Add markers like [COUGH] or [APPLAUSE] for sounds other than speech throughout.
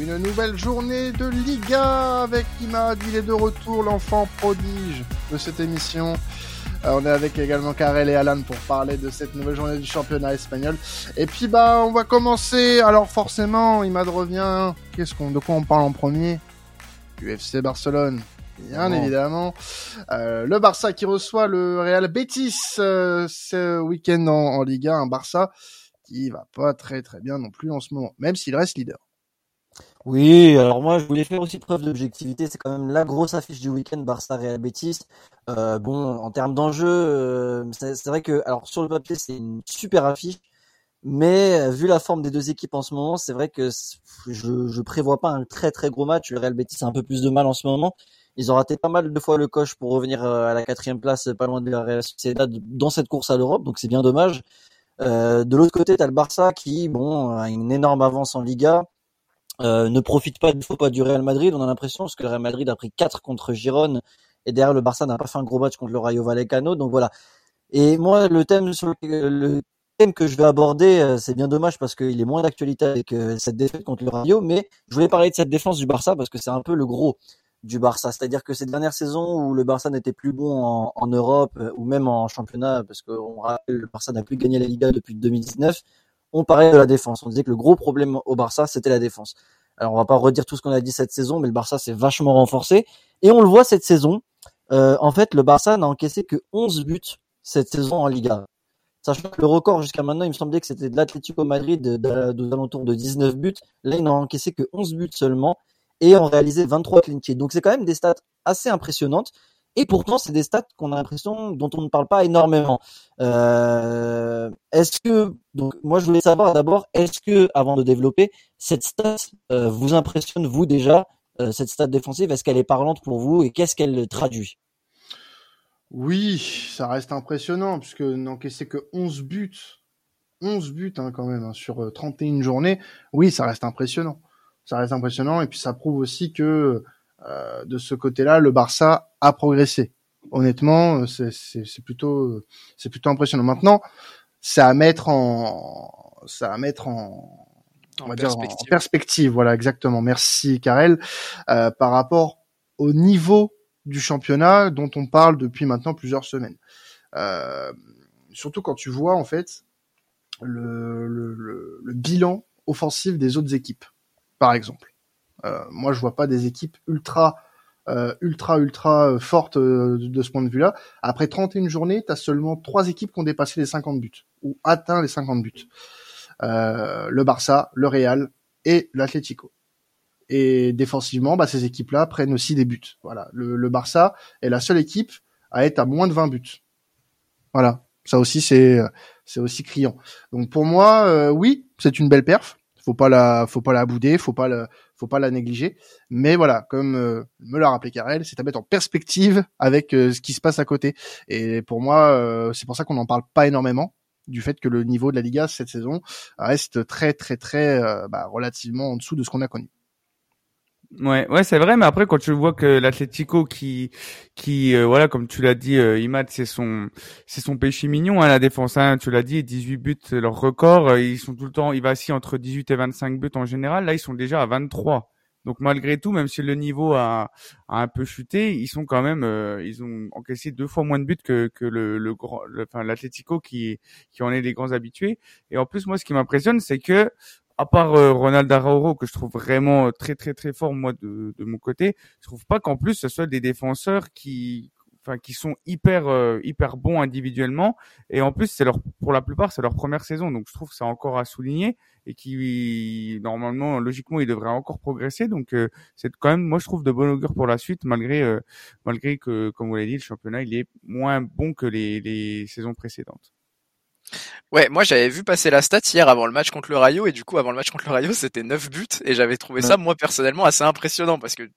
Une nouvelle journée de Liga avec Imad, il est de retour, l'enfant prodige de cette émission. Euh, on est avec également Karel et Alan pour parler de cette nouvelle journée du championnat espagnol. Et puis bah on va commencer. Alors forcément, Imad revient. Qu'est-ce qu'on de quoi on parle en premier? UFC Barcelone. Bien évidemment. Euh, le Barça qui reçoit le Real Betis euh, ce week-end en, en Liga, un Barça qui va pas très très bien non plus en ce moment, même s'il reste leader. Oui, alors moi je voulais faire aussi preuve d'objectivité, c'est quand même la grosse affiche du week-end Barça Real Betis. Euh, bon, en termes d'enjeu, euh, c'est vrai que alors sur le papier c'est une super affiche, mais euh, vu la forme des deux équipes en ce moment, c'est vrai que je je prévois pas un très très gros match. Le Real Betis a un peu plus de mal en ce moment. Ils ont raté pas mal de fois le coche pour revenir à la quatrième place, pas loin de la Real Sociedad dans cette course à l'Europe, donc c'est bien dommage. Euh, de l'autre côté, tu as le Barça qui, bon, a une énorme avance en Liga, euh, ne profite pas du faux pas du Real Madrid. On a l'impression parce que le Real Madrid a pris 4 contre Girone et derrière le Barça n'a pas fait un gros match contre le Rayo Vallecano. Donc voilà. Et moi, le thème sur le, thème que je vais aborder, euh, c'est bien dommage parce qu'il est moins d'actualité avec cette défaite contre le Rayo, mais je voulais parler de cette défense du Barça parce que c'est un peu le gros du Barça. C'est-à-dire que cette dernière saison où le Barça n'était plus bon en, en, Europe euh, ou même en championnat, parce qu'on rappelle le Barça n'a plus gagné la Liga depuis 2019, on parlait de la défense. On disait que le gros problème au Barça, c'était la défense. Alors on va pas redire tout ce qu'on a dit cette saison, mais le Barça s'est vachement renforcé. Et on le voit cette saison. Euh, en fait, le Barça n'a encaissé que 11 buts cette saison en Liga. Sachant que le record jusqu'à maintenant, il me semblait que c'était de l'Atlético Madrid aux alentours de 19 buts. Là, il n'a encaissé que 11 buts seulement et ont réalisé 23 clean Donc c'est quand même des stats assez impressionnantes. Et pourtant, c'est des stats qu'on a l'impression dont on ne parle pas énormément. Euh, est-ce que donc moi je voulais savoir d'abord est-ce que avant de développer cette stat euh, vous impressionne vous déjà euh, cette stat défensive? Est-ce qu'elle est parlante pour vous et qu'est-ce qu'elle traduit? Oui, ça reste impressionnant puisque n'encaisser que 11 buts, 11 buts hein, quand même hein, sur 31 journées. Oui, ça reste impressionnant ça reste impressionnant et puis ça prouve aussi que de ce côté-là, le Barça a progressé. Honnêtement, c'est plutôt c'est plutôt impressionnant. Maintenant, c'est à mettre en ça à mettre en on va dire en perspective. Voilà, exactement. Merci, Karel. Euh, par rapport au niveau du championnat dont on parle depuis maintenant plusieurs semaines. Euh, surtout quand tu vois en fait le, le, le, le bilan offensif des autres équipes par exemple. Euh, moi, je vois pas des équipes ultra, euh, ultra, ultra euh, fortes de, ce point de vue-là. Après 31 journées, tu as seulement trois équipes qui ont dépassé les 50 buts ou atteint les 50 buts. le Barça, le Real et l'Atlético. Et défensivement, bah, ces équipes-là prennent aussi des buts. Voilà, le, le, Barça est la seule équipe à être à moins de 20 buts. Voilà, ça aussi c'est c'est aussi criant. Donc pour moi, oui, c'est une belle perf faut pas la faut pas la bouder, faut pas la faut pas la négliger. Mais voilà, comme euh, me l'a rappelé Karel, c'est à mettre en perspective avec euh, ce qui se passe à côté. Et pour moi, euh, c'est pour ça qu'on n'en parle pas énormément du fait que le niveau de la Liga cette saison reste très très très bah, relativement en dessous de ce qu'on a connu. Ouais, ouais, c'est vrai, mais après quand tu vois que l'Atlético qui, qui, euh, voilà, comme tu l'as dit, euh, Imad, c'est son, c'est son péché mignon, hein, la défense. Hein, tu l'as dit, 18 buts, leur record. Euh, ils sont tout le temps, il vacille entre 18 et 25 buts en général. Là, ils sont déjà à 23. Donc malgré tout, même si le niveau a, a un peu chuté, ils sont quand même, euh, ils ont encaissé deux fois moins de buts que, que le, le, enfin l'Atlético qui, qui en est les grands habitués. Et en plus, moi, ce qui m'impressionne, c'est que à part euh, Ronald Arauro que je trouve vraiment très très très fort moi de, de mon côté, je trouve pas qu'en plus ce soit des défenseurs qui enfin qui sont hyper euh, hyper bons individuellement. Et en plus c'est leur pour la plupart c'est leur première saison. Donc je trouve que c'est encore à souligner et qui normalement logiquement ils devraient encore progresser. Donc euh, c'est quand même moi je trouve de bon augure pour la suite malgré malgré que comme vous l'avez dit le championnat il est moins bon que les, les saisons précédentes. Ouais, moi j'avais vu passer la stat hier avant le match contre le Rayo et du coup avant le match contre le Rayo c'était 9 buts et j'avais trouvé ça moi personnellement assez impressionnant parce que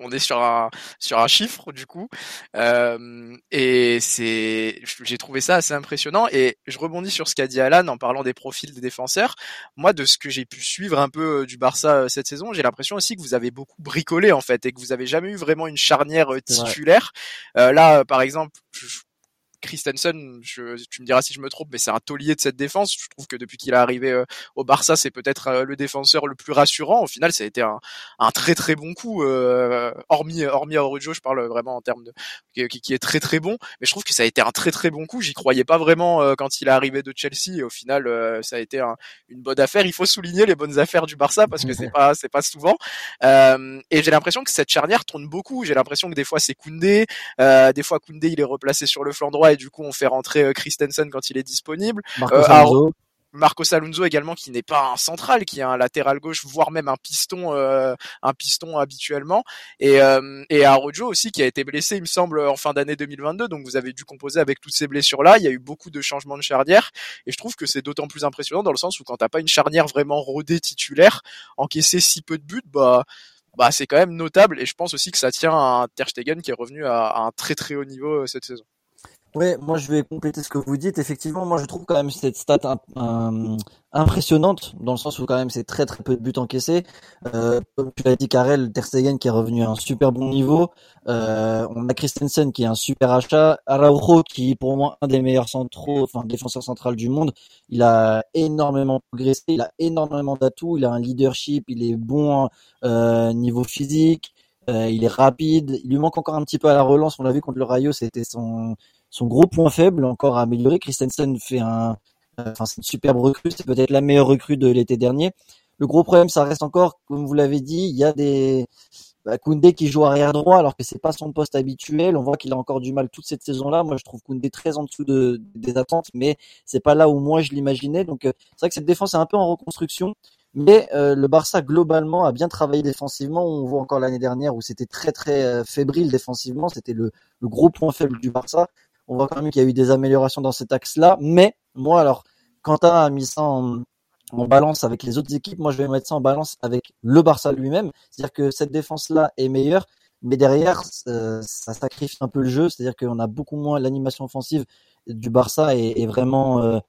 on est sur un sur un chiffre du coup. Euh, et c'est j'ai trouvé ça assez impressionnant et je rebondis sur ce qu'a dit Alan en parlant des profils des défenseurs. Moi de ce que j'ai pu suivre un peu euh, du Barça euh, cette saison j'ai l'impression aussi que vous avez beaucoup bricolé en fait et que vous avez jamais eu vraiment une charnière titulaire. Euh, là par exemple je, Christensen, je, tu me diras si je me trompe, mais c'est un taulier de cette défense. Je trouve que depuis qu'il est arrivé euh, au Barça, c'est peut-être euh, le défenseur le plus rassurant. Au final, ça a été un, un très très bon coup, euh, hormis hormis Arujo, je parle vraiment en termes de qui, qui, est très très bon. Mais je trouve que ça a été un très très bon coup. J'y croyais pas vraiment quand il est arrivé de Chelsea. Et au final, ça a été une bonne affaire. Il faut souligner les bonnes affaires du Barça parce que c'est [LAUGHS] pas c'est pas souvent. et j'ai l'impression que cette charnière tourne beaucoup. J'ai l'impression que des fois c'est Koundé, des fois Koundé il est replacé sur le flanc droit et du coup on fait rentrer euh, Christensen quand il est disponible. Marcos euh, Alonso. Marcos Alonso également qui n'est pas un central, qui est un latéral gauche, voire même un piston, euh, un piston habituellement. Et, euh, et Arojo aussi qui a été blessé, il me semble, en fin d'année 2022. Donc vous avez dû composer avec toutes ces blessures-là. Il y a eu beaucoup de changements de charnière. Et je trouve que c'est d'autant plus impressionnant dans le sens où quand t'as pas une charnière vraiment rodée titulaire, encaisser si peu de buts, bah bah c'est quand même notable. Et je pense aussi que ça tient à un Ter Stegen qui est revenu à, à un très très haut niveau cette saison. Ouais, moi je vais compléter ce que vous dites. Effectivement, moi je trouve quand même cette stat impressionnante dans le sens où quand même c'est très très peu de buts encaissés. Euh, comme tu l'as dit, Karel Ter Stegen qui est revenu à un super bon niveau. Euh, on a Christensen qui est un super achat. Araujo qui est pour moi un des meilleurs centraux, enfin défenseur central du monde. Il a énormément progressé, il a énormément d'atouts, il a un leadership, il est bon euh, niveau physique. Euh, il est rapide, il lui manque encore un petit peu à la relance. On l'a vu contre le Rayo, c'était son son gros point faible encore à améliorer. Christensen fait un, enfin c'est une superbe recrue, c'est peut-être la meilleure recrue de l'été dernier. Le gros problème, ça reste encore, comme vous l'avez dit, il y a des bah, Koundé qui joue arrière droit alors que c'est pas son poste habituel. On voit qu'il a encore du mal toute cette saison-là. Moi, je trouve Koundé très en dessous de, des attentes, mais c'est pas là où moi je l'imaginais. Donc, euh, c'est vrai que cette défense est un peu en reconstruction. Mais euh, le Barça globalement a bien travaillé défensivement. On voit encore l'année dernière où c'était très très euh, fébrile défensivement. C'était le, le, gros point faible du Barça on voit quand même qu'il y a eu des améliorations dans cet axe-là. Mais moi, alors, Quentin a mis ça en, balance avec les autres équipes. Moi, je vais mettre ça en balance avec le Barça lui-même. C'est-à-dire que cette défense-là est meilleure, mais derrière, euh, ça sacrifie un peu le jeu. C'est-à-dire qu'on a beaucoup moins l'animation offensive du Barça est, vraiment, euh,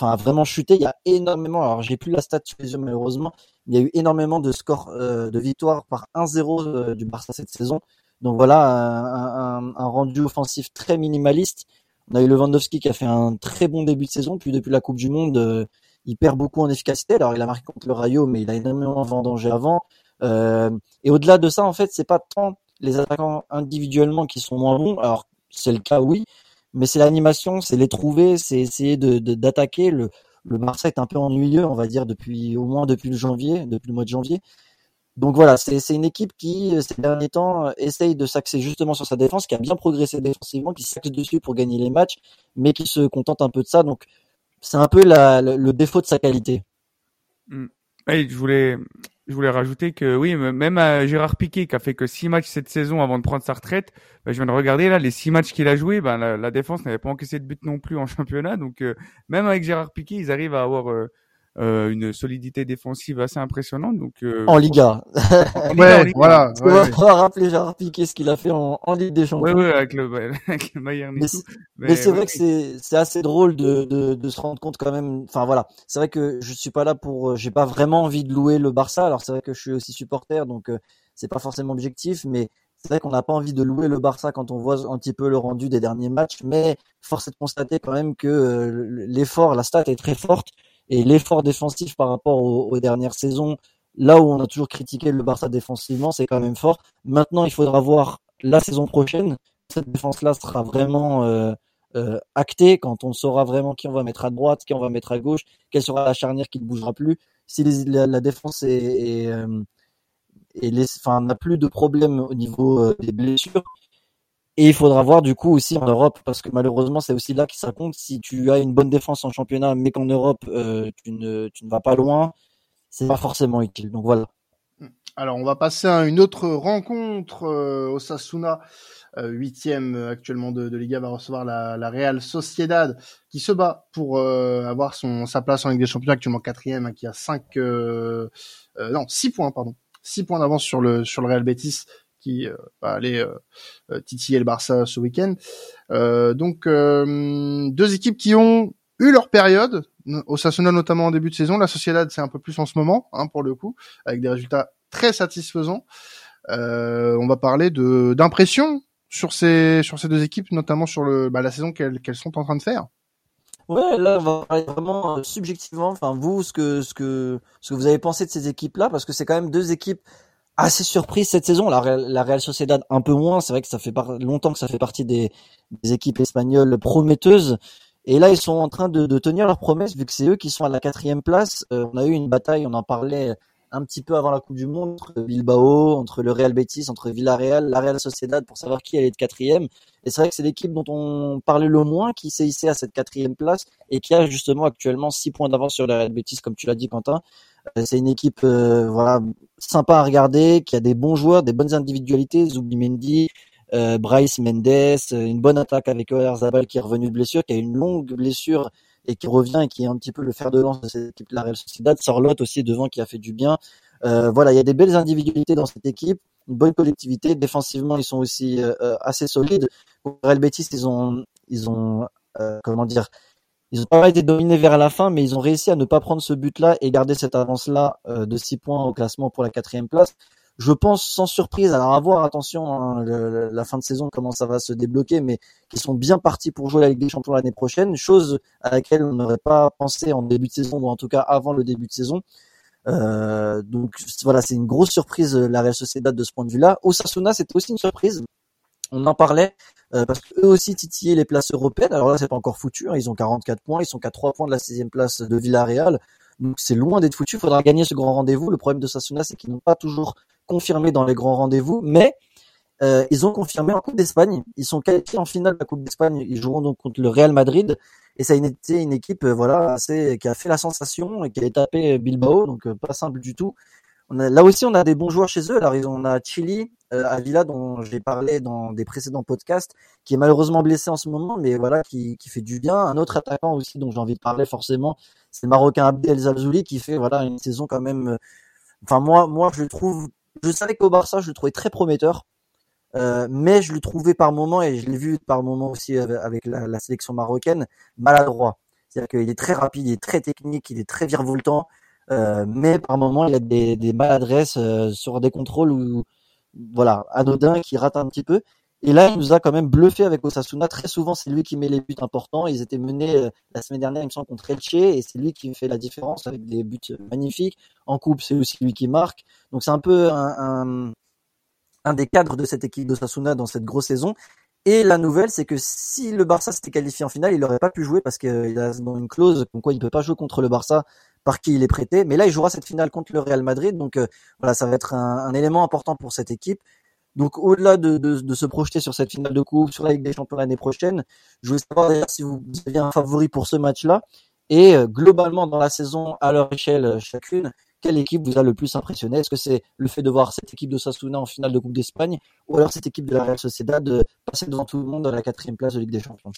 vraiment chuté. Il y a énormément. Alors, j'ai plus la stat sur les yeux malheureusement. Il y a eu énormément de scores euh, de victoires par 1-0 du Barça cette saison. Donc voilà, un, un, rendu offensif très minimaliste. On a eu Lewandowski qui a fait un très bon début de saison, puis depuis la Coupe du Monde, euh, il perd beaucoup en efficacité. Alors il a marqué contre le Rayo, mais il a énormément vendangé avant. Euh, et au-delà de ça, en fait, c'est pas tant les attaquants individuellement qui sont moins bons. Alors c'est le cas, oui, mais c'est l'animation, c'est les trouver, c'est essayer de d'attaquer. le, le Barça est un peu ennuyeux, on va dire, depuis au moins depuis le janvier, depuis le mois de janvier. Donc voilà, c'est une équipe qui, euh, ces derniers temps, euh, essaye de s'axer justement sur sa défense, qui a bien progressé défensivement, qui s'axe dessus pour gagner les matchs, mais qui se contente un peu de ça. Donc c'est un peu le, défaut de sa qualité. Mmh. je voulais, je voulais rajouter que oui, même à Gérard Piquet qui a fait que six matchs cette saison avant de prendre sa retraite, bah, je viens de regarder là les six matchs qu'il a joué, bah, la, défense n'avait pas encaissé de but non plus en [LAUGHS] championnat. Donc euh, même avec Gérard Piquet, ils arrivent à avoir euh, une solidité défensive assez impressionnante. Donc euh, en [LAUGHS] Liga. ouais, voilà. On va rappeler Gérard Piqué ce qu'il a fait en, en, Ligue des Champions. Ouais, ouais, avec le, [LAUGHS] avec le Bayern mais, Mais, c'est vrai que c'est c'est assez drôle de, de, de se rendre compte quand même. Enfin voilà, c'est vrai que je suis pas là pour. Euh, j'ai pas vraiment envie de louer le Barça. Alors c'est vrai que je suis aussi supporter, donc euh, c'est pas forcément objectif, mais c'est vrai qu'on n'a pas envie de louer le Barça quand on voit un petit peu le rendu des derniers matchs, mais force est de constater quand même que l'effort, la stat est très forte et l'effort défensif par rapport aux, dernières saisons, là où on a toujours critiqué le Barça défensivement, c'est quand même fort. Maintenant, il faudra voir la saison prochaine. Cette défense-là sera vraiment euh, euh, actée quand on saura vraiment qui on va mettre à droite, qui on va mettre à gauche, quelle sera la charnière qui ne bougera plus. Si la, défense euh, n'a plus de problèmes au niveau des blessures, et il faudra voir du coup aussi en Europe, parce que malheureusement c'est aussi là que ça compte. Si tu as une bonne défense en championnat, mais qu'en Europe euh, tu, ne, tu ne vas pas loin, c'est pas forcément utile. Donc voilà. Alors on va passer à une autre rencontre. Euh, Osasuna, euh, huitième actuellement de, de, Liga, va recevoir la, la Real Sociedad, qui se bat pour euh, avoir son sa place en Ligue des Champions, actuellement quatrième, hein, qui a cinq, euh, non six points pardon, six points d'avance sur le sur le Real Betis qui euh, va aller euh, euh, titiller le Barça ce week-end. donc deux équipes qui ont eu leur période, au Osasuna notamment en début de saison, la Sociedad c'est un peu plus en ce moment, hein, pour le coup, avec des résultats très satisfaisants. on va parler de d'impression sur ces sur ces deux équipes, notamment sur le bah, la saison qu'elles qu'elles sont en train de faire. Ouais, là, on va parler vraiment euh, subjectivement. Enfin, vous, ce que, ce que, ce que vous avez pensé de ces équipes-là, parce que c'est quand même deux équipes assez surprises cette saison. La, Real- la Real Sociedad un peu moins. C'est vrai que ça fait par- longtemps que ça fait partie des, des équipes espagnoles prometteuses. Et là, ils sont en train de, de tenir leurs promesses, vu que c'est eux qui sont à la quatrième place. Euh, on a eu une bataille, on en parlait un petit peu avant la Coupe du Monde, entre Bilbao, entre le Real Betis, entre Villarreal, la Real Sociedad, pour savoir qui allait être quatrième. Et c'est vrai que c'est l'équipe dont on parlait le moins qui s'est hissée à cette quatrième place et qui a justement actuellement six points d'avance sur le Real Betis, comme tu l'as dit, Quentin. Euh, C'est une équipe euh, voilà sympa à regarder, qui a des bons joueurs, des bonnes individualités, Zubimendi, euh, Bryce Mendes, euh, une bonne attaque avec Oyarzabal qui est revenu de blessure, qui a une longue blessure et qui revient et qui est un petit peu le fer de lance de cette équipe la Real Sociedad. Sorlotte aussi devant qui a fait du bien. Euh, voilà, il y a des belles individualités dans cette équipe, une bonne collectivité. Défensivement, ils sont aussi euh, assez solides. Pour Real Betis, ils ont, ils ont, comment dire, ils ont pas été dominés vers la fin, mais ils ont réussi à ne pas prendre ce but-là et garder cette avance-là euh, de 6 points au classement pour la quatrième place. Je pense sans surprise, alors à voir, attention, hein, le- la fin de saison, comment ça va se débloquer, mais qui sont bien partis pour jouer la Ligue des Champions l'année prochaine, chose à laquelle on n'aurait pas pensé en début de saison, ou en tout cas avant le début de saison. Euh, donc voilà, c'est une grosse surprise euh, la Real Sociedad de ce point de vue-là. Osasuna, c'était aussi une surprise. On en parlait euh, parce qu'eux aussi titillaient les places européennes. Alors là, c'est pas encore foutu. hein. Ils ont 44 points, ils sont qu'à 3 points de la sixième place de Villarreal. Donc c'est loin d'être foutu. Il faudra gagner ce grand rendez-vous. Le problème de Sasuna, c'est qu'ils n'ont pas toujours confirmé dans les grands rendez-vous, mais euh, ils ont confirmé en Coupe d'Espagne. Ils sont qualifiés en finale de la Coupe d'Espagne. Ils joueront donc contre le Real Madrid. Et ça a été une équipe, euh, voilà, assez, qui a fait la sensation et qui a tapé Bilbao, donc euh, pas simple du tout. Là aussi, on a des bons joueurs chez eux. Alors, on a Chili, euh, Avila, dont j'ai parlé dans des précédents podcasts, qui est malheureusement blessé en ce moment, mais voilà, qui, fait du bien. Un autre attaquant aussi, dont j'ai envie de parler forcément, c'est le Marocain Abdel Zalzouli, qui fait voilà une saison quand même. euh, Enfin, moi, moi, je le trouve. Je savais qu'au Barça, je le trouvais très prometteur. Euh, mais je le trouvais par moment, et je l'ai vu par moment aussi avec, avec la, la sélection marocaine, maladroit. C'est-à-dire qu'il est très rapide, il est très technique, il est très virevoltant, euh, mais par moment il a des, des maladresses euh, sur des contrôles où, voilà, anodin qui rate un petit peu. Et là, il nous a quand même bluffé avec Osasuna. Très souvent, c'est lui qui met les buts importants. Ils étaient menés euh, la semaine dernière, il me semble, contre Elche, et c'est lui qui fait la différence avec des buts magnifiques. En coupe, c'est aussi lui qui marque. Donc c'est un peu un, un, un des cadres de cette équipe d'Osasuna dans cette grosse saison. Et la nouvelle, c'est que si le Barça s'était qualifié en finale, il n'aurait pas pu jouer parce qu'il a dans une clause comme quoi il ne peut pas jouer contre le Barça par qui il est prêté. Mais là, il jouera cette finale contre le Real Madrid. Donc euh, voilà, ça va être un, élément important pour cette équipe. Donc au-delà de, se projeter sur cette finale de coupe, sur la Ligue des Champions l'année prochaine, je voulais savoir d'ailleurs si vous aviez un favori pour ce match-là. Et euh, globalement, dans la saison, à leur échelle chacune, quelle équipe vous a le plus impressionné? Est-ce que c'est le fait de voir cette équipe de Sasuna en finale de Coupe d'Espagne ou alors cette équipe de la Real Sociedad de passer devant tout le monde à la quatrième place de Ligue des Champions?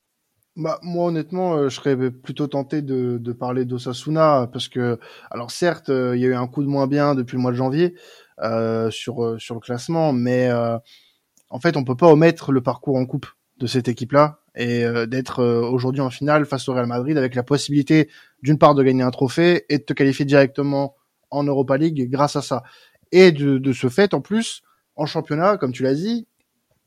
Bah, moi honnêtement, euh, je serais plutôt tenté de, de parler d'Osasuna parce que, alors certes, euh, il y a eu un coup de moins bien depuis le mois de janvier euh, sur le classement, mais euh, en fait, on peut pas omettre le parcours en coupe de cette équipe-là et euh, d'être aujourd'hui en finale face au Real Madrid avec la possibilité d'une part de gagner un trophée et de te qualifier directement en Europa League grâce à ça. Et de, de ce fait, en plus, en championnat, comme tu l'as dit,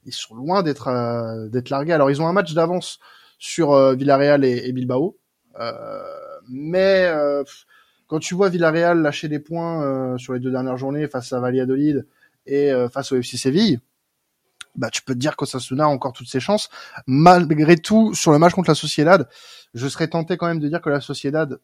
ils sont loin d'être euh, largués. Alors ils ont un match d'avance sur euh, Villarreal et, Bilbao, euh, mais quand tu vois Villarreal lâcher des points euh, sur les deux dernières journées face à Valladolid et euh, face au FC Séville, bah tu peux te dire qu'Osasuna a encore toutes ses chances. Malgré tout, sur le match contre la Sociedad, je serais tenté quand même de dire que la Sociedad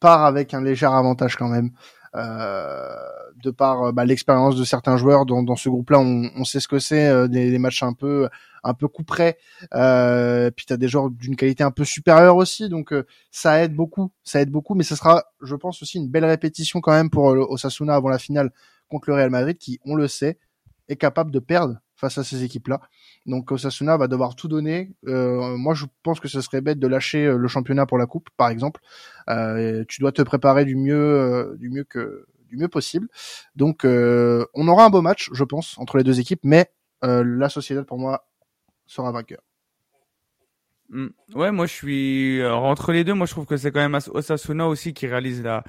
part avec un léger avantage quand même. Euh, de par bah, l'expérience de certains joueurs dans, dans ce groupe-là, on, on, sait ce que c'est euh, des, matchs un peu un peu coup près. Euh, t'as des joueurs d'une qualité un peu supérieure aussi, donc euh, ça aide beaucoup, ça aide beaucoup. Mais ce sera, je pense aussi une belle répétition quand même pour euh, Osasuna avant la finale contre le Real Madrid, qui, on le sait, est capable de perdre face à ces équipes-là. Donc Osasuna va devoir tout donner. Euh, moi, je pense que ce serait bête de lâcher le championnat pour la coupe, par exemple. Euh, tu dois te préparer du mieux, euh, du mieux que du mieux possible. Donc, euh, on aura un beau match, je pense, entre les deux équipes, mais euh, la Sociedad pour moi sera vainqueur. Mm. Ouais, moi je suis alors, entre les deux. Moi je trouve que c'est quand même Osasuna aussi qui réalise la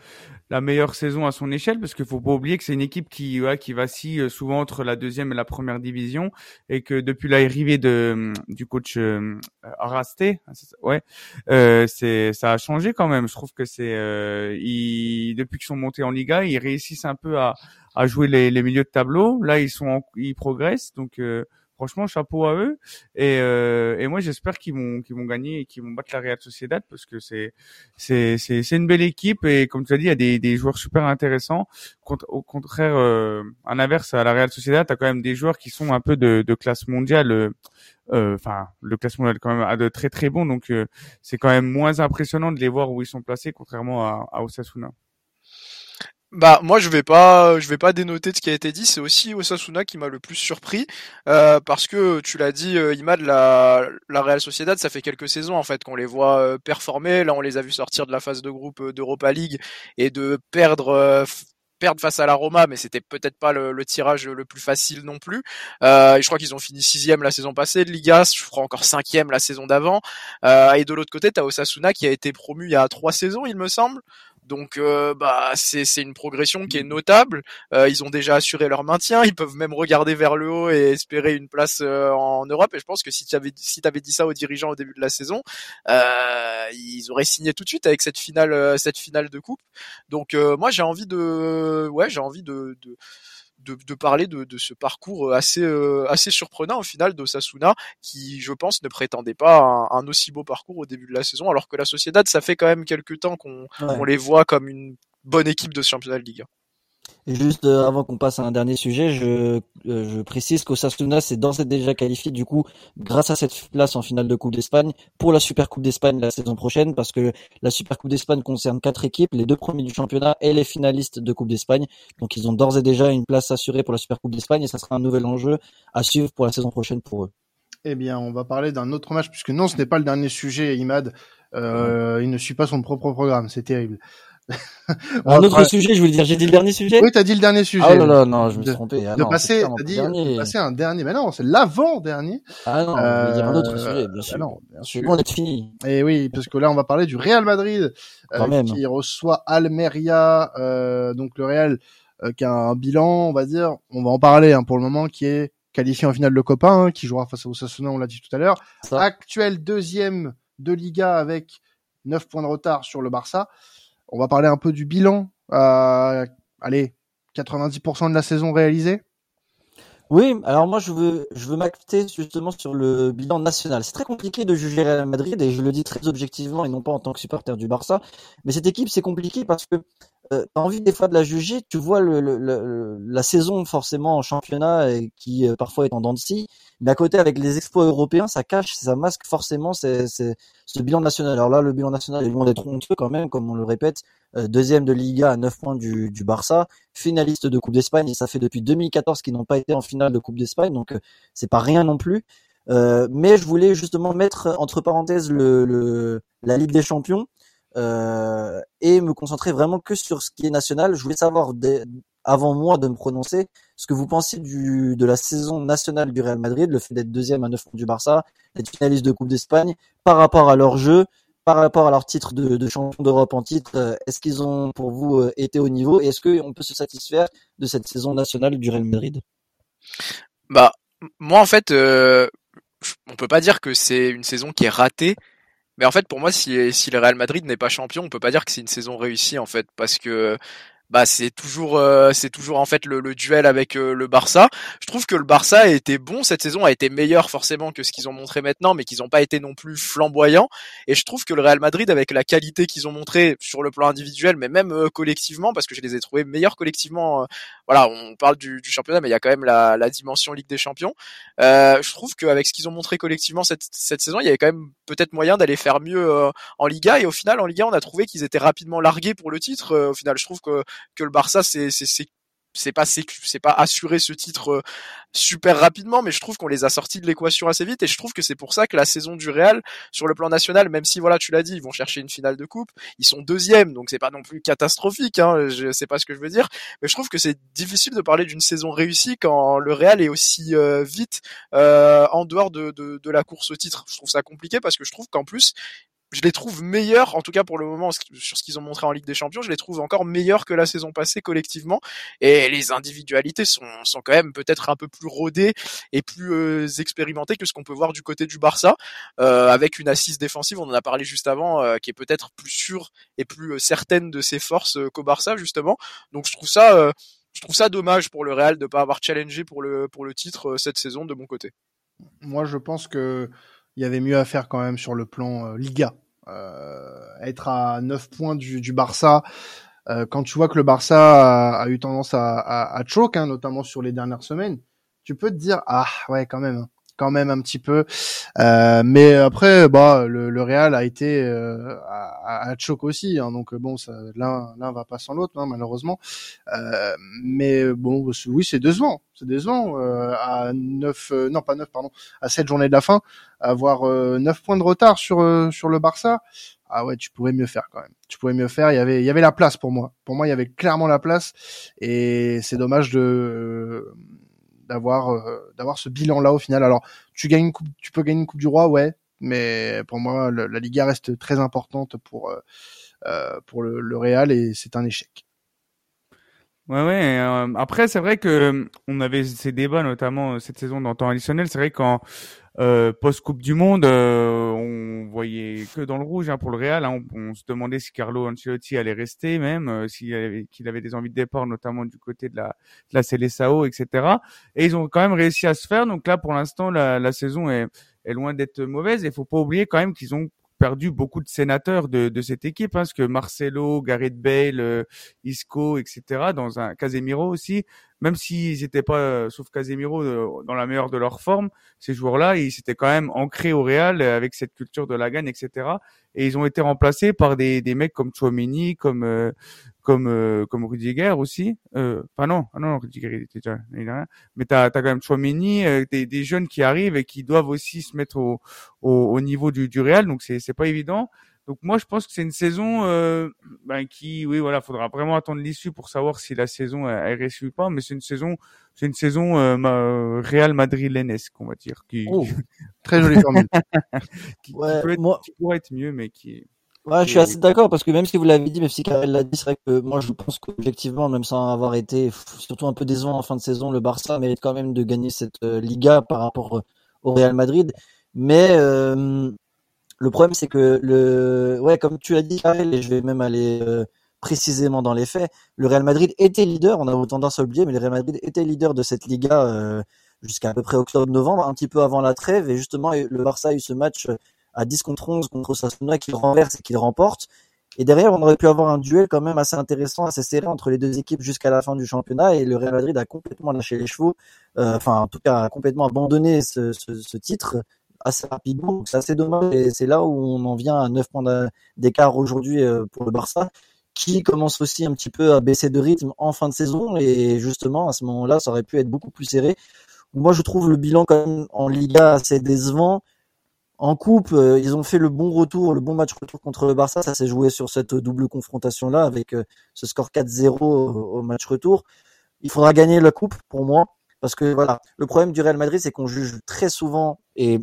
la meilleure saison à son échelle parce qu'il faut pas oublier que c'est une équipe qui ouais, qui vacille euh, souvent entre la deuxième et la première division et que depuis l'arrivée de mm, du coach euh, Araste, hein, ouais, euh, c'est ça a changé quand même. Je trouve que c'est euh, ils, depuis qu'ils sont montés en Liga, ils réussissent un peu à à jouer les, les milieux de tableau. Là, ils sont ils progressent donc euh, franchement chapeau à eux. Et, euh, et moi j'espère qu'ils vont qu'ils vont gagner et qu'ils vont battre la Real Sociedad parce que c'est c'est c'est c'est une belle équipe. Et comme tu as dit il y a des des joueurs super intéressants. Au contraire euh, en inverse à la Real Sociedad tu as quand même des joueurs qui sont un peu de, de classe mondiale euh, enfin le classe mondial quand même a de très très bons. Donc euh, c'est quand même moins impressionnant de les voir où ils sont placés contrairement à, à Osasuna. Bah moi je vais pas je vais pas dénoter de ce qui a été dit, c'est aussi Osasuna qui m'a le plus surpris euh, parce que tu l'as dit euh, Imad la la Real Sociedad ça fait quelques saisons en fait qu'on les voit euh, performer, là on les a vus sortir de la phase de groupe euh, d'Europa League et de perdre perdre face à la Roma, mais c'était peut-être pas le, tirage le plus facile non plus. Je crois qu'ils ont fini sixième la saison passée de Liga, je crois encore cinquième la saison d'avant. Euh, et de l'autre côté, t'as Osasuna qui a été promu il y a trois saisons, il me semble. Donc euh, bah c'est une progression qui est notable. Euh, ils ont déjà assuré leur maintien, ils peuvent même regarder vers le haut et espérer une place euh, en Europe. Et je pense que si tu avais si t'avais dit ça aux dirigeants au début de la saison, euh, ils auraient signé tout de suite avec cette finale euh, cette finale de coupe. Donc moi j'ai envie de ouais j'ai envie de, de de, de parler de, de, ce parcours assez euh, assez surprenant au final d'Osasuna qui je pense ne prétendait pas un, un, aussi beau parcours au début de la saison alors que la Sociedad ça fait quand même quelques temps qu'on ouais. on les voit comme une bonne équipe de championnat de Ligue 1. Et juste euh, avant qu'on passe à un dernier sujet, je, euh, je précise qu'Osasuna s'est d'ores et déjà qualifié du coup grâce à cette place en finale de Coupe d'Espagne pour la Super Coupe d'Espagne la saison prochaine parce que la Super Coupe d'Espagne concerne quatre équipes, les deux premiers du championnat et les finalistes de Coupe d'Espagne. Donc ils ont d'ores et déjà une place assurée pour la Super Coupe d'Espagne et ça sera un nouvel enjeu à suivre pour la saison prochaine pour eux. Eh bien, on va parler d'un autre match puisque non, ce n'est pas le dernier sujet, Imad. Euh, il ne suit pas son propre programme, c'est terrible. [LAUGHS] un autre ouais. sujet, je voulais dire, j'ai dit le dernier sujet. Oui, t'as dit le dernier sujet. Ah là là, non, je me suis trompé. Ah, de non, passer, t'as dit, de passer un dernier. Mais non, c'est l'avant dernier. Ah non, euh, je veux dire un autre sujet, bien sûr. Ah non, bien sûr. On est fini. Et oui, parce que là, on va parler du Real Madrid, euh, qui reçoit Almeria, euh, donc le Real, euh, qui a un bilan, on va dire, on va en parler hein, pour le moment, qui est qualifié en finale de Copa, hein, qui jouera face à Osasuna, on l'a dit tout à l'heure. Actuel deuxième de Liga avec 9 points de retard sur le Barça. On va parler un peu du bilan. Euh, allez, 90% de la saison réalisée? Oui, alors moi je veux je veux m'acter justement sur le bilan national. C'est très compliqué de juger Real Madrid et je le dis très objectivement et non pas en tant que supporter du Barça. Mais cette équipe c'est compliqué parce que euh, t'as envie des fois de la juger, tu vois le, le, le, la saison forcément en championnat et qui euh, parfois est en dents de scie, mais à côté avec les exploits européens, ça cache, ça masque forcément ce bilan national. Alors là, le bilan national est loin d'être honteux quand même, comme on le répète, euh, deuxième de Liga à 9 points du, du Barça, finaliste de Coupe d'Espagne, et ça fait depuis 2014 qu'ils n'ont pas été en finale de Coupe d'Espagne, donc euh, c'est pas rien non plus. Euh, mais je voulais justement mettre entre parenthèses le la Ligue des Champions euh, et me concentrer vraiment que sur ce qui est national. Je voulais savoir avant moi de me prononcer ce que vous pensez du, de la saison nationale du Real Madrid, le fait d'être deuxième à 9 points du Barça, d'être finaliste de Coupe d'Espagne, par rapport à leur jeu, par rapport à leur titre de, de champion d'Europe en titre, est-ce qu'ils ont pour vous euh, été au niveau et est-ce qu'on peut se satisfaire de cette saison nationale du Real Madrid? Bah moi en fait, euh, on peut pas dire que c'est une saison qui est ratée mais en fait, pour moi, si, le Real Madrid n'est pas champion, on peut pas dire que c'est une saison réussie en fait, parce que bah c'est toujours euh, c'est toujours en fait le, le duel avec euh, le Barça. Je trouve que le Barça a été bon cette saison, a été meilleur forcément que ce qu'ils ont montré maintenant, mais qu'ils n'ont pas été non plus flamboyants. Et je trouve que le Real Madrid, avec la qualité qu'ils ont montré sur le plan individuel, mais même euh, collectivement, parce que je les ai trouvés meilleurs collectivement. voilà, on parle du, du, championnat, mais il y a quand même la, la dimension Ligue des Champions. je trouve qu'avec ce qu'ils ont montré collectivement cette, cette saison, il y avait quand même peut-être moyen d'aller faire mieux en Liga. Et au final, en Liga, on a trouvé qu'ils étaient rapidement largués pour le titre. au final, je trouve que que le Barça c'est c'est pas c'est pas assurer ce titre euh, super rapidement, mais je trouve qu'on les a sortis de l'équation assez vite et je trouve que c'est pour ça que la saison du Real sur le plan national, même si voilà tu l'as dit, ils vont chercher une finale de coupe, ils sont deuxième, donc c'est pas non plus catastrophique, hein, je sais pas ce que je veux dire, mais je trouve que c'est difficile de parler d'une saison réussie quand le Real est aussi euh, vite euh, en dehors de, de, de la course au titre. Je trouve ça compliqué parce que je trouve qu'en plus je les trouve meilleurs, en tout cas pour le moment sur ce qu'ils ont montré en Ligue des Champions, je les trouve encore meilleurs que la saison passée collectivement. Et les individualités sont, sont quand même peut-être un peu plus rodées et plus euh, expérimentées que ce qu'on peut voir du côté du Barça, euh, avec une assise défensive, on en a parlé juste avant, euh, qui est peut-être plus sûre et plus certaine de ses forces qu'au Barça justement. Donc je trouve ça je trouve ça dommage pour le Real de pas avoir challengé pour le pour le titre cette saison de mon côté. Moi, je pense que il y avait mieux à faire quand même sur le plan Liga. Euh, être à 9 points du, du Barça, euh, quand tu vois que le Barça a, a eu tendance à, à, à choke, hein, notamment sur les dernières semaines, tu peux te dire ah ouais quand même, hein quand même un petit peu. Euh, mais après, bah, le, le Real a été euh, à, à choc aussi, hein, donc bon, l'un l'un va pas sans l'autre, hein, malheureusement. Euh, mais bon, oui, c'est décevant, c'est décevant euh, à neuf, euh, non pas neuf, pardon, à sept journées de la fin, avoir neuf points de retard sur sur le Barça. Ah ouais, tu pouvais mieux faire quand même. Tu pouvais mieux faire. Il y avait, il y avait la place pour moi. Pour moi, il y avait clairement la place. Et c'est dommage de d'avoir euh, d'avoir ce bilan là au final. Alors tu gagnes une coupe, tu peux gagner une coupe du roi, ouais, mais pour moi la Liga reste très importante pour euh, euh, pour le, le Real et c'est un échec. Ouais, ouais. après, c'est vrai que on avait ces débats, notamment cette saison dans temps additionnel. C'est vrai qu'en euh, post Coupe du Monde, euh, on voyait que dans le rouge hein, pour le Real. Hein. On, se demandait si Carlo Ancelotti allait rester, même euh, s'il avait, qu'il avait des envies de départ, notamment du côté de la, de la Célessao, etc. Et ils ont quand même réussi à se faire. Donc là, pour l'instant, la, la saison est, est loin d'être mauvaise. Et faut pas oublier quand même qu'ils ont perdu beaucoup de sénateurs de, cette équipe, hein, parce que Marcelo, Gareth Bale, euh, Isco, etc., dans un Casemiro aussi, même s'ils n'étaient pas, euh, sauf Casemiro, euh, dans la meilleure de leur forme, ces joueurs-là, ils s'étaient quand même ancrés au Real avec cette culture de la gagne, etc. Et ils ont été remplacés par des, des mecs comme Chouameni, comme comme euh, comme Rudiger aussi. Euh, enfin non, ah non, Rudiger il était déjà, a rien. Mais t'as as quand même Chouameni, euh, des, des jeunes qui arrivent et qui doivent aussi se mettre au au, au niveau du, du Real, donc c'est c'est pas évident. Donc moi je pense que c'est une saison euh, ben, qui, oui voilà, faudra vraiment attendre l'issue pour savoir si la saison est réussie ou pas. Mais c'est une saison, c'est une saison euh, Real Madrid-Lenesque, on va dire, qui oh, très jolie formule, [LAUGHS] qui, ouais, peut être, moi... qui pourrait être mieux, mais qui Ouais, je suis assez d'accord parce que même si vous l'avez dit, même si Karel l'a dit, c'est vrai que moi je pense qu'objectivement, même sans avoir été surtout un peu décevant en fin de saison, le Barça mérite quand même de gagner cette euh, Liga par rapport euh, au Real Madrid. Mais euh, le problème c'est que le, ouais, comme tu as dit Karel, et je vais même aller précisément dans les faits, le Real Madrid était leader. On a tendance à oublier, mais le Real Madrid était leader de cette Liga jusqu'à à peu près octobre-novembre, un petit peu avant la trêve, et justement le Barça a eu ce match à 10 contre 11 contre Sassuolo qu'il renverse et qu'il remporte. Et derrière, on aurait pu avoir un duel quand même assez intéressant, assez serré entre les deux équipes jusqu'à la fin du championnat. Et le Real Madrid a complètement lâché les chevaux, euh, enfin en tout cas a complètement abandonné ce, ce, ce titre assez rapidement. Donc c'est assez dommage. Et c'est là où on en vient à 9 points d'écart aujourd'hui euh, pour le Barça, qui commence aussi un petit peu à baisser de rythme en fin de saison. Et justement, à ce moment-là, ça aurait pu être beaucoup plus serré. Moi, je trouve le bilan quand même en Liga assez décevant. En coupe, euh, ils ont fait le bon retour, le bon match retour contre le Barça. Ça s'est joué sur cette double confrontation-là avec euh, ce score 4-0 au, match retour. Il faudra gagner la coupe pour moi parce que voilà, le problème du Real Madrid, c'est qu'on juge très souvent et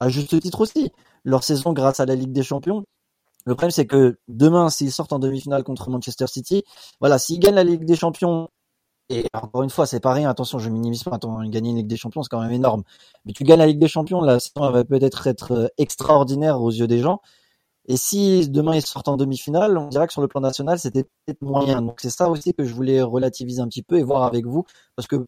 à juste titre aussi leur saison grâce à la Ligue des Champions. Le problème, c'est que demain, s'ils sortent en demi-finale contre Manchester City, voilà, s'ils gagnent la Ligue des Champions et encore une fois, c'est pas rien. Attention, je minimise pas. Attends, gagner une Ligue des Champions, c'est quand même énorme. Mais tu gagnes la Ligue des Champions, la saison va peut-être être euh, extraordinaire aux yeux des gens. Et si demain ils sortent en demi-finale, on dirait que sur le plan national, c'était peut-être moyen. Donc c'est ça aussi que je voulais relativiser un petit peu et voir avec vous, parce que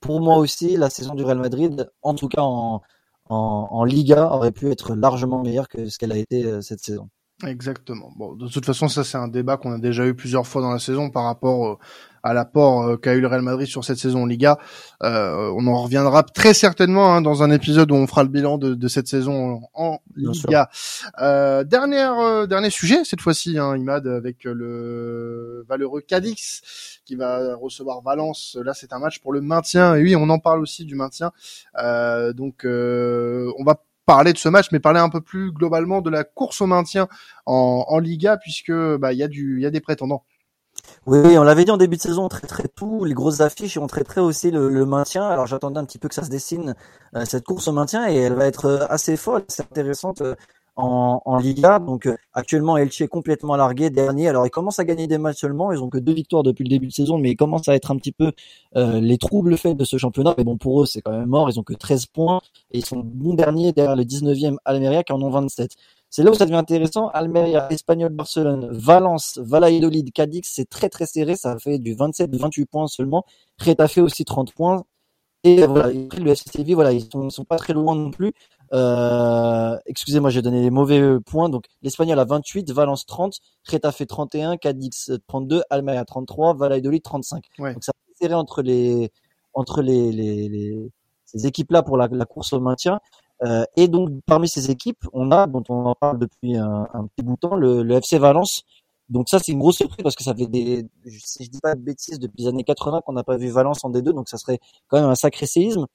pour moi aussi, la saison du Real Madrid, en tout cas en, en, Liga, aurait pu être largement meilleure que ce qu'elle a été euh, cette saison. Exactement. Bon, de toute façon, ça c'est un débat qu'on a déjà eu plusieurs fois dans la saison par rapport à l'apport qu'a eu le Real Madrid sur cette saison en Liga. on en reviendra très certainement hein, dans un épisode où on fera le bilan de, de cette saison en, Liga. dernière, dernier sujet cette fois-ci, hein, Imad, avec le valeureux Cadix qui va recevoir Valence. Là, c'est un match pour le maintien. Et oui, on en parle aussi du maintien. donc, on va parler de ce match, mais parler un peu plus globalement de la course au maintien en, en Liga, puisque bah y a du, y a des prétendants. Oui, on l'avait dit en début de saison, on traiterait tout, les grosses affiches, et on traiterait aussi le, maintien. Alors j'attendais un petit peu que ça se dessine, euh, cette course au maintien, et elle va être euh, assez folle, c'est intéressante. En, en Liga. Donc euh, actuellement, Elche est complètement largué, dernier. Alors ils commencent à gagner des matchs seulement. Ils ont que deux victoires depuis le début de saison, mais ils commencent à être un petit peu euh, les troubles faits de ce championnat. Mais bon, pour eux, c'est quand même mort. Ils ont que 13 points et ils sont bon dernier derrière le 19e Almeria qui en ont 27. C'est là où ça devient intéressant. Almeria, Espagnol, Barcelone, Valence, Valladolid, Cadix, c'est très très serré. Ça fait du 27-28 points seulement. Retafe aussi 30 points. Et voilà, le FC Séville, voilà, ils sont, sont pas très loin non plus. Euh, excusez-moi, j'ai donné les mauvais euh, points. Donc, l'Espagnol a 28, Valence 30, Retafe 31, Cadix 32, Almeria 33, Valladolid 35. Donc, ça va serré entre les entre les, les, les ces équipes-là pour la, la, course au maintien. Euh, et donc, parmi ces équipes, on a, dont on en parle depuis un, un petit bout de temps, le, le FC Valence, donc ça, c'est une grosse surprise parce que ça fait des, si je dis pas de bêtises, depuis les années 80 qu'on n'a pas vu Valence en D2, donc ça serait quand même un sacré séisme.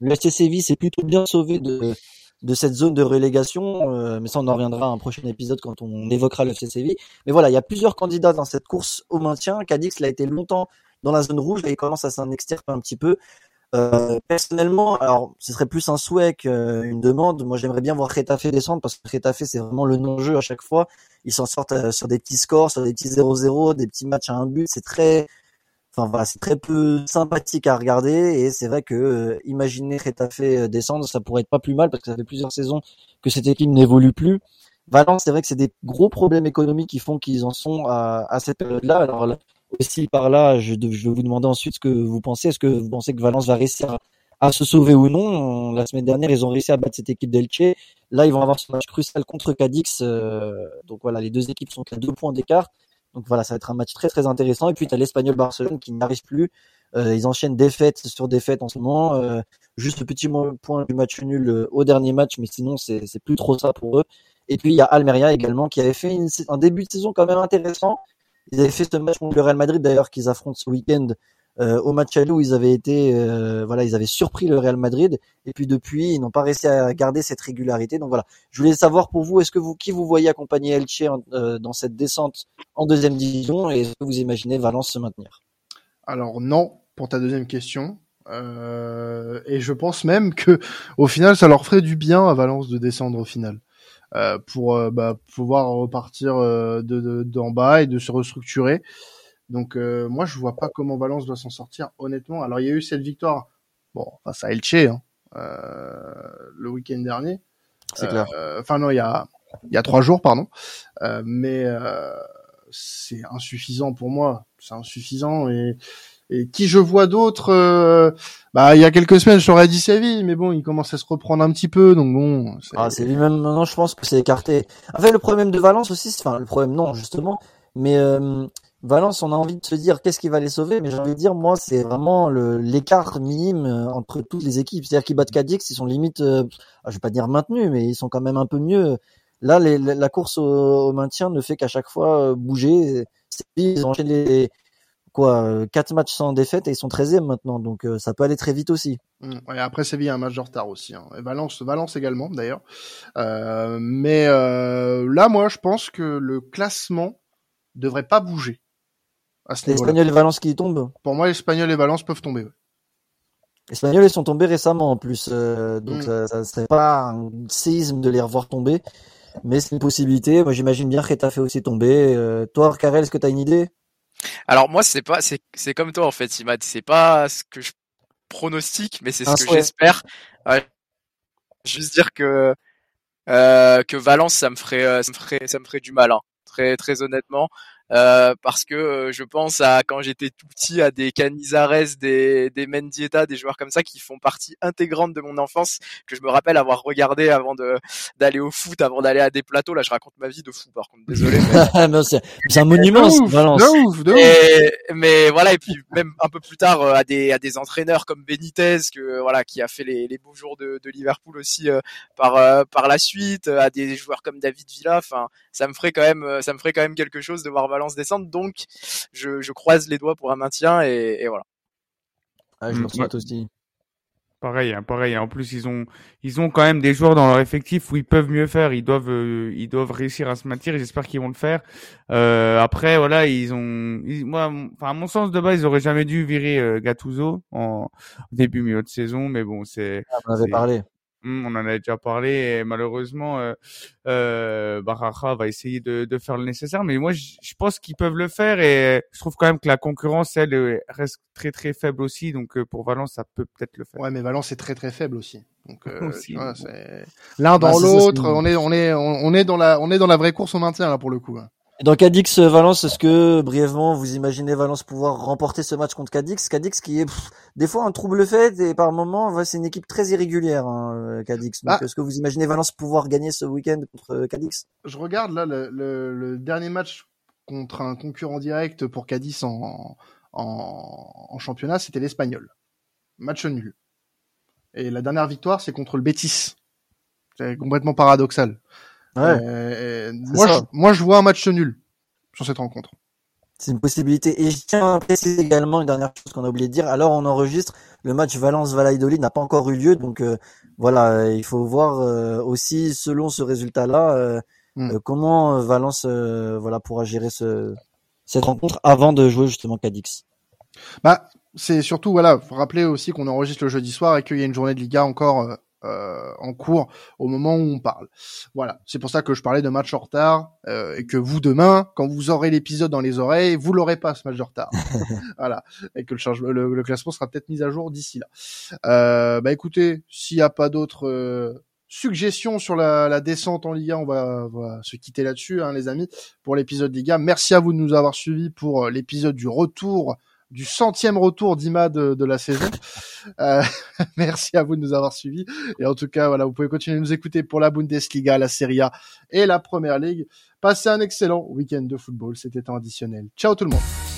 Le FC Séville s'est plutôt bien sauvé de, de cette zone de relégation, euh, mais ça on en reviendra à un prochain épisode quand on évoquera le FC. Mais voilà, il y a plusieurs candidats dans cette course au maintien. Cadix l'a été longtemps dans la zone rouge et il commence à s'en extirper un petit peu. Euh, personnellement, alors ce serait plus un souhait qu'une demande. Moi, j'aimerais bien voir Retafe descendre parce que Retafe, c'est vraiment le non-jeu à chaque fois. Ils s'en sortent euh, sur des petits scores, sur des petits 0-0, des petits matchs à un but. C'est très, enfin voilà, c'est très peu sympathique à regarder. Et c'est vrai que euh, imaginer Retafe descendre, ça pourrait être pas plus mal parce que ça fait plusieurs saisons que cette équipe n'évolue plus. Valence, c'est vrai que c'est des gros problèmes économiques qui font qu'ils en sont à, à cette période-là. Aussi par là, je, vais vous demander ensuite ce que vous pensez. Est-ce que vous pensez que Valence va réussir à, se sauver ou non? La semaine dernière, ils ont réussi à battre cette équipe d'Elche. Là, ils vont avoir ce match crucial contre Cadix. Euh, donc voilà, les deux équipes sont à deux points d'écart. Donc voilà, ça va être un match très très intéressant. Et puis tu as l'Espagnol Barcelone qui n'arrive plus. Euh, ils enchaînent défaite sur défaite en ce moment. Euh, juste le petit point du match nul au dernier match, mais sinon c'est plus trop ça pour eux. Et puis il y a Almeria également qui avait fait un début de saison quand même intéressant. Ils avaient fait ce match contre le Real Madrid d'ailleurs qu'ils affrontent ce week-end euh, au match à où ils avaient été, euh, voilà, ils avaient surpris le Real Madrid et puis depuis ils n'ont pas réussi à garder cette régularité. Donc voilà, je voulais savoir pour vous, est-ce que vous qui vous voyez accompagner Elche euh, dans cette descente en deuxième division? Et est-ce que vous imaginez Valence se maintenir? Alors non pour ta deuxième question. et je pense même que au final ça leur ferait du bien à Valence de descendre au final. Euh, pour euh, bah, pouvoir repartir euh, de d'en bas et de se restructurer. Donc moi je vois pas comment Valence doit s'en sortir honnêtement. Alors il y a eu cette victoire, bon face à Elche hein, le week-end dernier. C'est clair. Enfin non il y a il y a trois jours pardon, mais c'est insuffisant pour moi. C'est insuffisant et et qui je vois d'autres euh, bah il y a quelques semaines j'aurais dit Séville mais bon il commence à se reprendre un petit peu donc bon ah c'est lui-même maintenant je pense que c'est écarté. En fait le problème de Valence aussi enfin le problème non justement mais euh, Valence on a envie de se dire qu'est-ce qui va les sauver? Mais j'ai envie de dire moi c'est vraiment l'écart minime euh, entre toutes les équipes. C'est-à-dire qu'ils battent Cadix ils sont limite euh, ah, je vais pas dire maintenus mais ils sont quand même un peu mieux. Là la course au, maintien ne fait qu'à chaque fois bouger. Ils ont les, quoi, euh, quatre matchs sans défaite et ils sont 13e maintenant, donc euh, ça peut aller très vite aussi. Mmh, ouais, après Séville a un match de retard aussi, hein. et Valence, Valence également d'ailleurs. Euh, mais euh, là, moi, je pense que le classement devrait pas bouger. L'Espagnol et Valence qui tombent. Pour moi, l'Espagnol et Valence peuvent tomber. Ouais. Espagnols, ils sont tombés récemment en plus, donc mmh. ça, ça serait pas un séisme de les revoir tomber, mais c'est une possibilité. Moi, j'imagine bien que fait aussi tomber. toi, Karel, est-ce que tu as une idée? Alors moi c'est pas c'est c'est comme toi en fait Imad, c'est pas ce que je pronostique mais c'est ce que j'espère. juste dire que euh, que Valence ça me ferait euh, ça me ferait ça me ferait du mal hein. très très honnêtement. Euh, parce que je pense à quand j'étais tout petit à des Canizares, des des Mendieta, des joueurs comme ça qui font partie intégrante de mon enfance que je me rappelle avoir regardé avant de d'aller au foot, avant d'aller à des plateaux. Là, je raconte ma vie de fou, par contre, désolé. [LAUGHS] Mais... c'est un monument, de ouf, Valence. De ouf, de et, mais voilà, et puis même un peu plus tard à des à des entraîneurs comme Benitez, que voilà, qui a fait les, les beaux jours de, de Liverpool aussi par par la suite, à des joueurs comme David Villa. Enfin, ça me ferait quand même ça me ferait quand même quelque chose de voir Valence descendre. Donc, je, je croise les doigts pour un maintien et, et voilà. Ah, je le souhaite aussi. Pareil, hein, pareil. En plus, ils ont, ils ont quand même des joueurs dans leur effectif où ils peuvent mieux faire. Ils doivent, euh, ils doivent réussir à se maintenir. J'espère qu'ils vont le faire. Euh, après, voilà, ils ont, moi, enfin, à mon sens de base, ils auraient jamais dû virer euh, Gattuso en début milieu de saison, mais bon, c'est. Ah, on avait parlé. Mmh, on en avait déjà parlé et malheureusement euh, euh, Baraja va essayer de, de, faire le nécessaire mais moi je, pense qu'ils peuvent le faire et je trouve quand même que la concurrence elle reste très très faible aussi donc euh, pour Valence ça peut peut-être le faire. Ouais mais Valence est très très faible aussi. Donc euh, l'un dans bah, l'autre, on est on est on est dans la on est dans la vraie course au maintien là pour le coup. Hein. Dans Cadix Valence, est-ce que brièvement vous imaginez Valence pouvoir remporter ce match contre Cadix? Cadix qui est des fois un trouble fait et par moments c'est une équipe très irrégulière hein, euh, Cadix. Donc ah. est-ce que vous imaginez Valence pouvoir gagner ce week-end contre euh, Cadix? Je regarde là le, le, le, dernier match contre un concurrent direct pour Cadix en, en, en championnat, c'était l'Espagnol. Match nul. Et la dernière victoire, c'est contre le Betis. C'est complètement paradoxal. Ouais. Euh, moi, je, moi, je vois un match nul sur cette rencontre. C'est une possibilité. Et je tiens à préciser également une dernière chose qu'on a oublié de dire. Alors, on enregistre le match Valence-Valladolid n'a pas encore eu lieu, donc euh, voilà, il faut voir euh, aussi selon ce résultat-là hmm. comment Valence voilà pourra gérer ce, cette rencontre avant de jouer justement Cadix. Bah, c'est surtout voilà, faut rappeler aussi qu'on enregistre le jeudi soir et qu'il y a une journée de Liga encore euh, en cours au moment où on parle. Voilà, c'est pour ça que je parlais de match en retard euh, et que vous demain, quand vous aurez l'épisode dans les oreilles, vous l'aurez pas ce match de retard. [LAUGHS] voilà, et que le, le, le classement sera peut-être mis à jour d'ici là. Euh, bah écoutez, s'il n'y a pas d'autres euh, suggestions sur la, la, descente en Liga, on va, va se quitter là-dessus, hein, les amis, pour l'épisode Liga. Merci à vous de nous avoir suivis pour euh, l'épisode du retour du centième retour d'Ima de, de, la saison. Euh, [LAUGHS] merci à vous de nous avoir suivis. Et en tout cas, voilà, vous pouvez continuer à nous écouter pour la Bundesliga, la Serie A et la Première Ligue. Passez un excellent week-end de football. C'était un additionnel. Ciao tout le monde.